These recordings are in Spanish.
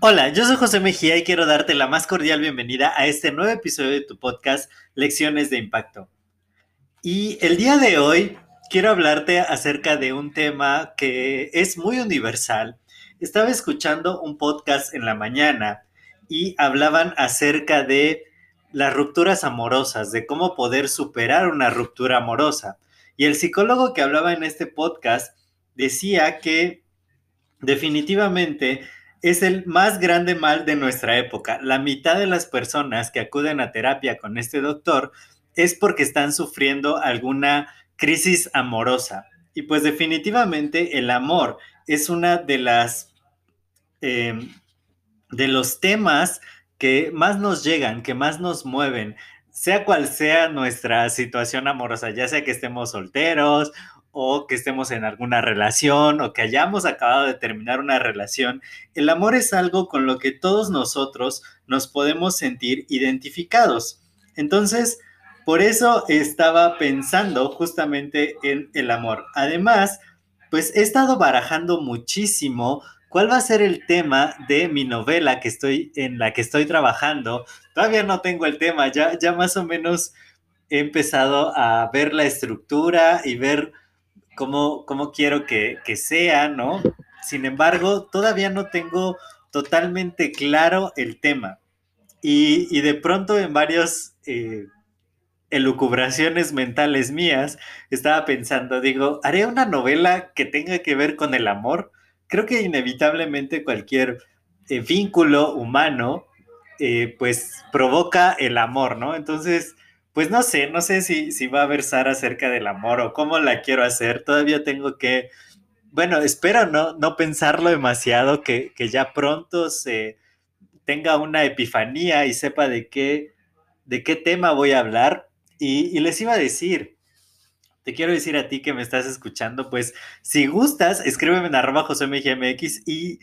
Hola, yo soy José Mejía y quiero darte la más cordial bienvenida a este nuevo episodio de tu podcast Lecciones de Impacto. Y el día de hoy quiero hablarte acerca de un tema que es muy universal. Estaba escuchando un podcast en la mañana y hablaban acerca de las rupturas amorosas, de cómo poder superar una ruptura amorosa. Y el psicólogo que hablaba en este podcast decía que definitivamente es el más grande mal de nuestra época. La mitad de las personas que acuden a terapia con este doctor es porque están sufriendo alguna crisis amorosa. Y pues definitivamente el amor es una de las em, de los temas que más nos llegan, que más nos mueven, sea cual sea nuestra situación amorosa, ya sea que estemos solteros o que estemos en alguna relación o que hayamos acabado de terminar una relación, el amor es algo con lo que todos nosotros nos podemos sentir identificados. Entonces, por eso estaba pensando justamente en el amor. Además, pues he estado barajando muchísimo cuál va a ser el tema de mi novela que estoy en la que estoy trabajando. Todavía no tengo el tema, ya ya más o menos he empezado a ver la estructura y ver cómo, quiero que, sea, ¿no? Sin embargo, todavía no tengo totalmente claro el tema. Y, de pronto en varias eh, elucubraciones mentales mías, estaba pensando, digo, ¿haré una novela que tenga que ver con el amor? Creo que inevitablemente cualquier eh, vínculo humano, eh, pues provoca el amor, ¿no? Entonces, pues no sé, no sé si, si va a versar acerca del amor o cómo la quiero hacer. Todavía tengo que, bueno, espero no, no pensarlo demasiado, que, ya pronto se tenga una epifanía y sepa de qué, de qué tema voy a hablar. Y, y les iba a decir, te quiero decir a ti que me estás escuchando, pues si gustas, escríbeme en arroba josemgmx y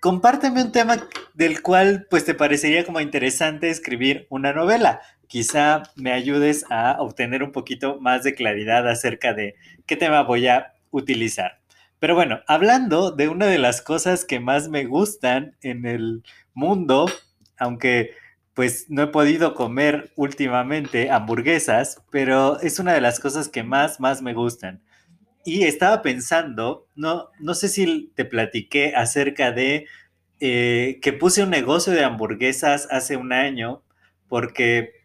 compárteme un tema del cual pues te parecería como interesante escribir una novela quizá me ayudes a obtener un poquito más de claridad acerca de qué tema voy a utilizar. Pero bueno, hablando de una de las cosas que más me gustan en el mundo, aunque pues no he podido comer últimamente hamburguesas, pero es una de las cosas que más, más me gustan. Y estaba pensando, no, no sé si te platiqué acerca de eh, que puse un negocio de hamburguesas hace un año, porque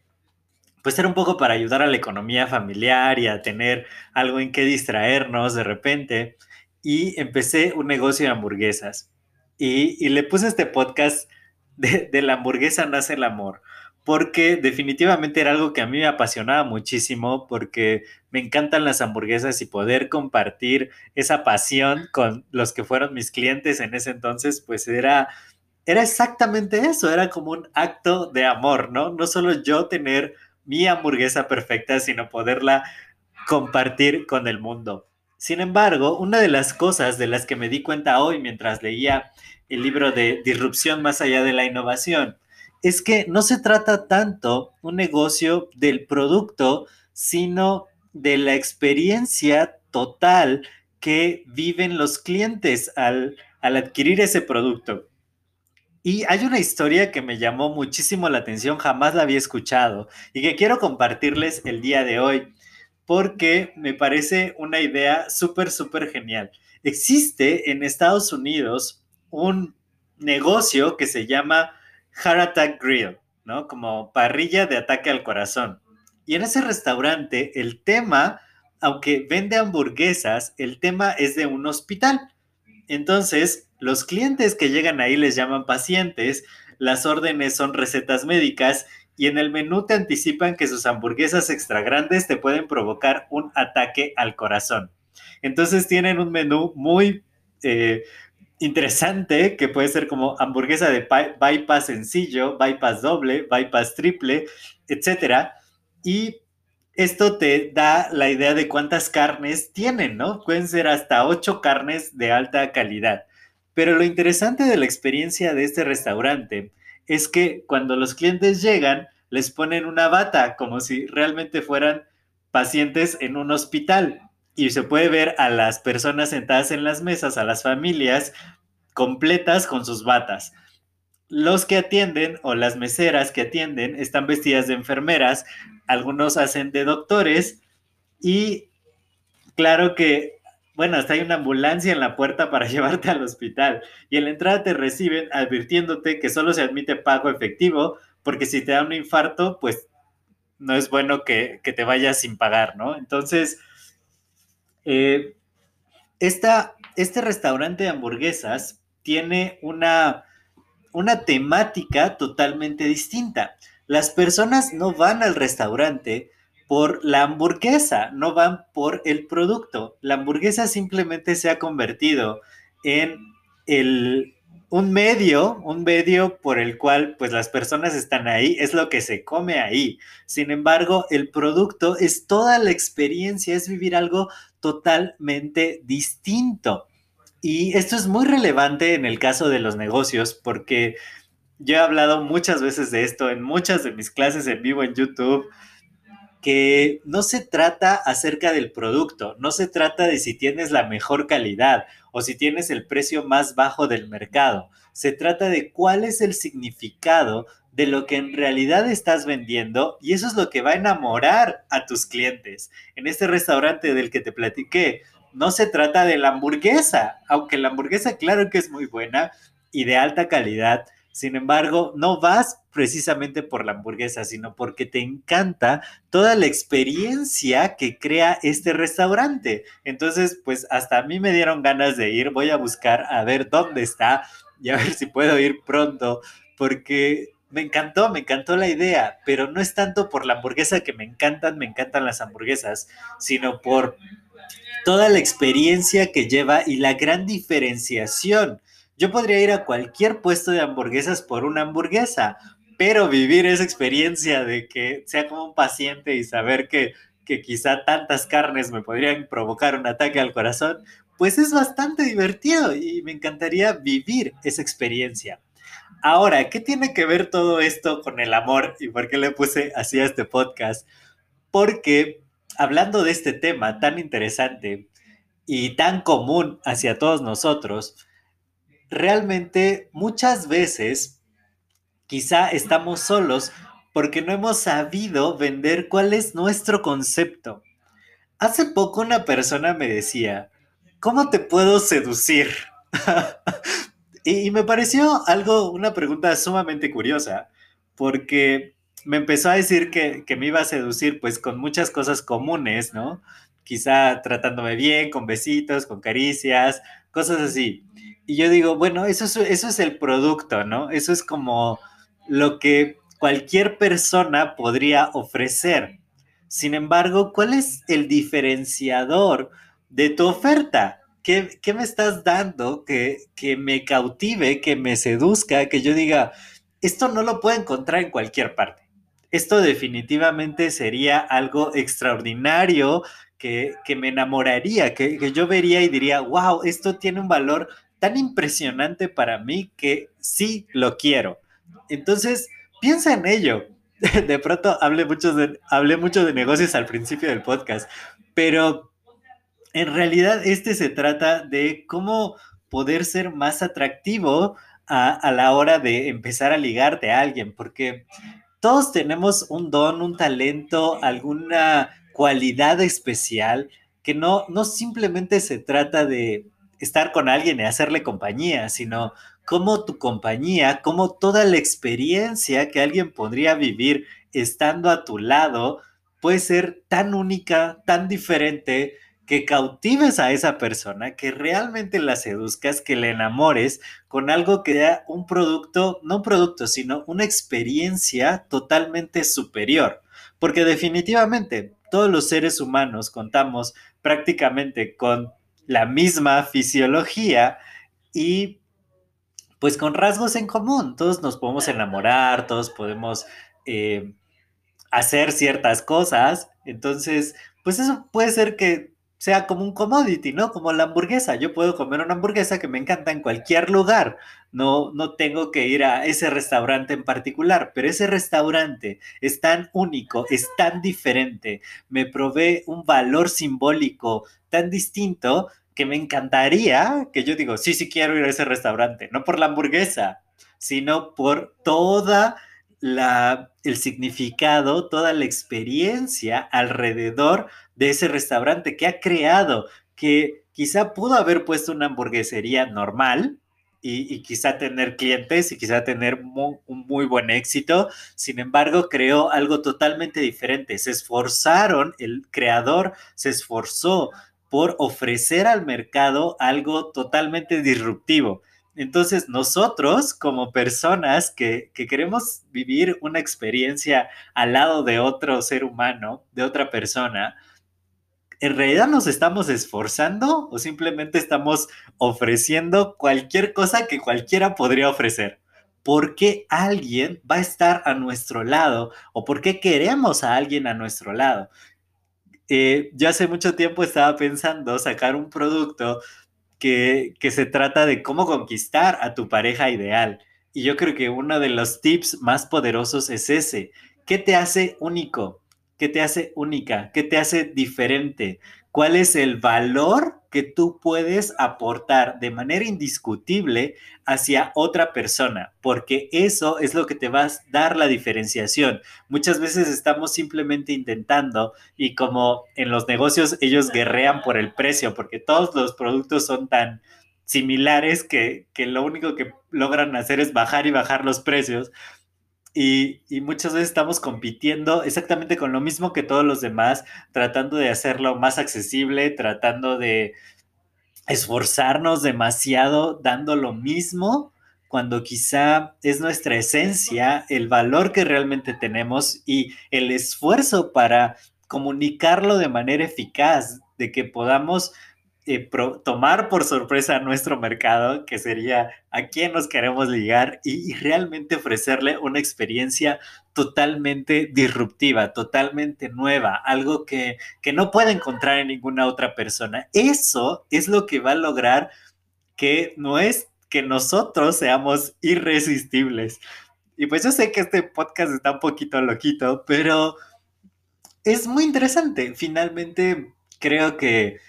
pues era un poco para ayudar a la economía familiar y a tener algo en qué distraernos de repente. Y empecé un negocio de hamburguesas. Y, le puse este podcast de, de, la hamburguesa nace el amor, porque definitivamente era algo que a mí me apasionaba muchísimo, porque me encantan las hamburguesas y poder compartir esa pasión con los que fueron mis clientes en ese entonces, pues era... Era exactamente eso, era como un acto de amor, ¿no? No solo yo tener mi hamburguesa perfecta, sino poderla compartir con el mundo. Sin embargo, una de las cosas de las que me di cuenta hoy mientras leía el libro de Disrupción más allá de la innovación es que no se trata tanto un negocio del producto, sino de la experiencia total que viven los clientes al, al adquirir ese producto. Y hay una historia que me llamó muchísimo la atención, jamás la había escuchado y que quiero compartirles el día de hoy porque me parece una idea súper, súper genial. Existe en Estados Unidos un negocio que se llama Heart Attack Grill, ¿no? Como parrilla de ataque al corazón. Y en ese restaurante el tema, aunque vende hamburguesas, el tema es de un hospital. Entonces, los clientes que llegan ahí les llaman pacientes, las órdenes son recetas médicas y en el menú te anticipan que sus hamburguesas extra grandes te pueden provocar un ataque al corazón. Entonces tienen un menú muy eh, interesante que puede ser como hamburguesa de bypass sencillo, bypass doble, bypass triple, etc. Y esto te da la idea de cuántas carnes tienen, ¿no? Pueden ser hasta ocho carnes de alta calidad. Pero lo interesante de la experiencia de este restaurante es que cuando los clientes llegan, les ponen una bata como si realmente fueran pacientes en un hospital. Y se puede ver a las personas sentadas en las mesas, a las familias completas con sus batas. Los que atienden o las meseras que atienden están vestidas de enfermeras, algunos hacen de doctores y claro que, bueno, hasta hay una ambulancia en la puerta para llevarte al hospital y en la entrada te reciben advirtiéndote que solo se admite pago efectivo porque si te da un infarto, pues no es bueno que, te vayas sin pagar, ¿no? Entonces, eh, este restaurante de hamburguesas tiene una, una temática totalmente distinta. Las personas no van al restaurante por la hamburguesa, no van por el producto. La hamburguesa simplemente se ha convertido en el, un medio, un medio por el cual pues las personas están ahí, es lo que se come ahí. Sin embargo, el producto es toda la experiencia, es vivir algo totalmente distinto. Y esto es muy relevante en el caso de los negocios porque yo he hablado muchas veces de esto en muchas de mis clases en vivo en YouTube, que no se trata acerca del producto, no se trata de si tienes la mejor calidad o si tienes el precio más bajo del mercado. Se trata de cuál es el significado de lo que en realidad estás vendiendo y eso es lo que va a enamorar a tus clientes. En este restaurante del que te platiqué, no se trata de la hamburguesa, aunque la hamburguesa claro que es muy buena y de alta calidad, sin embargo, no vas precisamente por la hamburguesa, sino porque te encanta toda la experiencia que crea este restaurante. Entonces, pues hasta a mí me dieron ganas de ir. Voy a buscar a ver dónde está y a ver si puedo ir pronto, porque me encantó, me encantó la idea, pero no es tanto por la hamburguesa que me encantan, me encantan las hamburguesas, sino por toda la experiencia que lleva y la gran diferenciación yo podría ir a cualquier puesto de hamburguesas por una hamburguesa, pero vivir esa experiencia de que sea como un paciente y saber que, que quizá tantas carnes me podrían provocar un ataque al corazón, pues es bastante divertido y me encantaría vivir esa experiencia. Ahora, ¿qué tiene que ver todo esto con el amor y por qué le puse así a este podcast? Porque hablando de este tema tan interesante y tan común hacia todos nosotros, realmente muchas veces quizá estamos solos porque no hemos sabido vender cuál es nuestro concepto. Hace poco una persona me decía, ¿cómo te puedo seducir? y, me pareció algo, una pregunta sumamente curiosa, porque me empezó a decir que, me iba a seducir pues con muchas cosas comunes, ¿no? Quizá tratándome bien, con besitos, con caricias, cosas así. Y yo digo, bueno, eso es, eso es el producto, ¿no? Eso es como lo que cualquier persona podría ofrecer. Sin embargo, ¿cuál es el diferenciador de tu oferta? ¿Qué, me estás dando que, que me cautive, que me seduzca, que yo diga, esto no lo puedo encontrar en cualquier parte? Esto definitivamente sería algo extraordinario que, me enamoraría, que, que, yo vería y diría, wow, esto tiene un valor tan impresionante para mí que sí lo quiero. Entonces, piensa en ello. De pronto hablé mucho de, mucho de negocios al principio del podcast, pero en realidad este se trata de cómo poder ser más atractivo a, a la hora de empezar a ligarte a alguien, porque todos tenemos un don, un talento, alguna cualidad especial que no, no simplemente se trata de estar con alguien y hacerle compañía, sino cómo tu compañía, cómo toda la experiencia que alguien podría vivir estando a tu lado puede ser tan única, tan diferente, que cautives a esa persona, que realmente la seduzcas, que le enamores con algo que da un producto, no un producto, sino una experiencia totalmente superior. Porque definitivamente todos los seres humanos contamos prácticamente con la misma fisiología y pues con rasgos en común. Todos nos podemos enamorar, todos podemos eh, hacer ciertas cosas. Entonces, pues eso puede ser que sea como un commodity, ¿no? Como la hamburguesa. Yo puedo comer una hamburguesa que me encanta en cualquier lugar. No, no tengo que ir a ese restaurante en particular, pero ese restaurante es tan único, es tan diferente, me provee un valor simbólico tan distinto que me encantaría que yo digo, sí, sí quiero ir a ese restaurante, no por la hamburguesa, sino por toda la, el significado, toda la experiencia alrededor de ese restaurante que ha creado, que quizá pudo haber puesto una hamburguesería normal, y, quizá tener clientes y quizá tener un muy buen éxito. Sin embargo, creó algo totalmente diferente. Se esforzaron, el creador se esforzó por ofrecer al mercado algo totalmente disruptivo. Entonces, nosotros como personas que, queremos vivir una experiencia al lado de otro ser humano, de otra persona, ¿en realidad nos estamos esforzando o simplemente estamos ofreciendo cualquier cosa que cualquiera podría ofrecer? ¿Por qué alguien va a estar a nuestro lado o por qué queremos a alguien a nuestro lado? Eh, yo hace mucho tiempo estaba pensando sacar un producto que, se trata de cómo conquistar a tu pareja ideal. Y yo creo que uno de los tips más poderosos es ese. ¿Qué te hace único? ¿Qué te hace única? ¿Qué te hace diferente? ¿Cuál es el valor que tú puedes aportar de manera indiscutible hacia otra persona, porque eso es lo que te va a dar la diferenciación. Muchas veces estamos simplemente intentando y como en los negocios ellos guerrean por el precio, porque todos los productos son tan similares que, que lo único que logran hacer es bajar y bajar los precios. Y, muchas veces estamos compitiendo exactamente con lo mismo que todos los demás, tratando de hacerlo más accesible, tratando de esforzarnos demasiado dando lo mismo cuando quizá es nuestra esencia, el valor que realmente tenemos y el esfuerzo para comunicarlo de manera eficaz, de que podamos eh, tomar por sorpresa a nuestro mercado, que sería a quién nos queremos ligar y, realmente ofrecerle una experiencia totalmente disruptiva, totalmente nueva, algo que, que no puede encontrar en ninguna otra persona. Eso es lo que va a lograr que no es que nosotros seamos irresistibles. Y pues yo sé que este podcast está un poquito loquito, pero es muy interesante. Finalmente creo que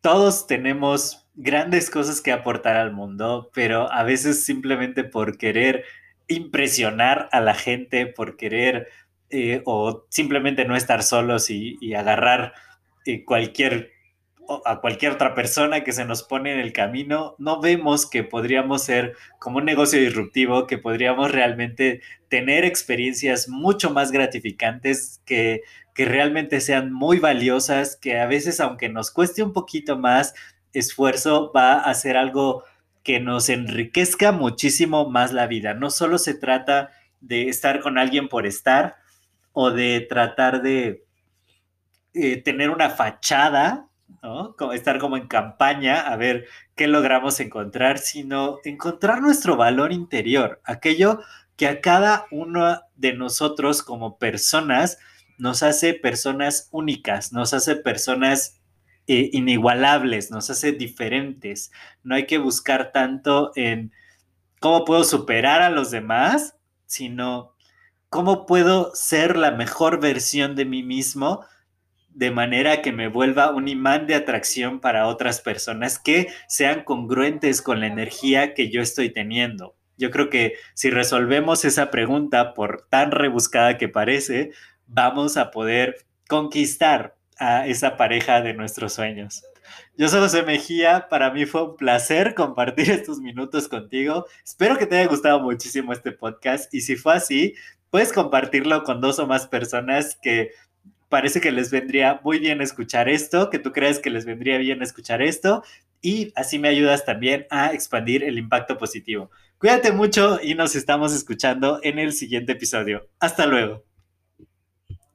todos tenemos grandes cosas que aportar al mundo, pero a veces simplemente por querer impresionar a la gente, por querer eh, o simplemente no estar solos y, agarrar eh, a cualquier otra persona que se nos pone en el camino, no vemos que podríamos ser como un negocio disruptivo, que podríamos realmente tener experiencias mucho más gratificantes, que, que realmente sean muy valiosas, que a veces, aunque nos cueste un poquito más esfuerzo, va a ser algo que nos enriquezca muchísimo más la vida. No solo se trata de estar con alguien por estar o de tratar de eh, tener una fachada estar como en campaña a ver qué logramos encontrar, sino encontrar nuestro valor interior, aquello que a cada uno de nosotros como personas nos hace personas únicas, nos hace personas eh, inigualables, nos hace diferentes. No hay que buscar tanto en cómo puedo superar a los demás, sino cómo puedo ser la mejor versión de mí mismo de manera que me vuelva un imán de atracción para otras personas que sean congruentes con la energía que yo estoy teniendo. Yo creo que si resolvemos esa pregunta, por tan rebuscada que parece, vamos a poder conquistar a esa pareja de nuestros sueños. Yo soy José Mejía, para mí fue un placer compartir estos minutos contigo. Espero que te haya gustado muchísimo este podcast y si fue así, puedes compartirlo con dos o más personas que parece que les vendría muy bien escuchar esto, que tú crees que les vendría bien escuchar esto y así me ayudas también a expandir el impacto positivo. Cuídate mucho y nos estamos escuchando en el siguiente episodio. Hasta luego.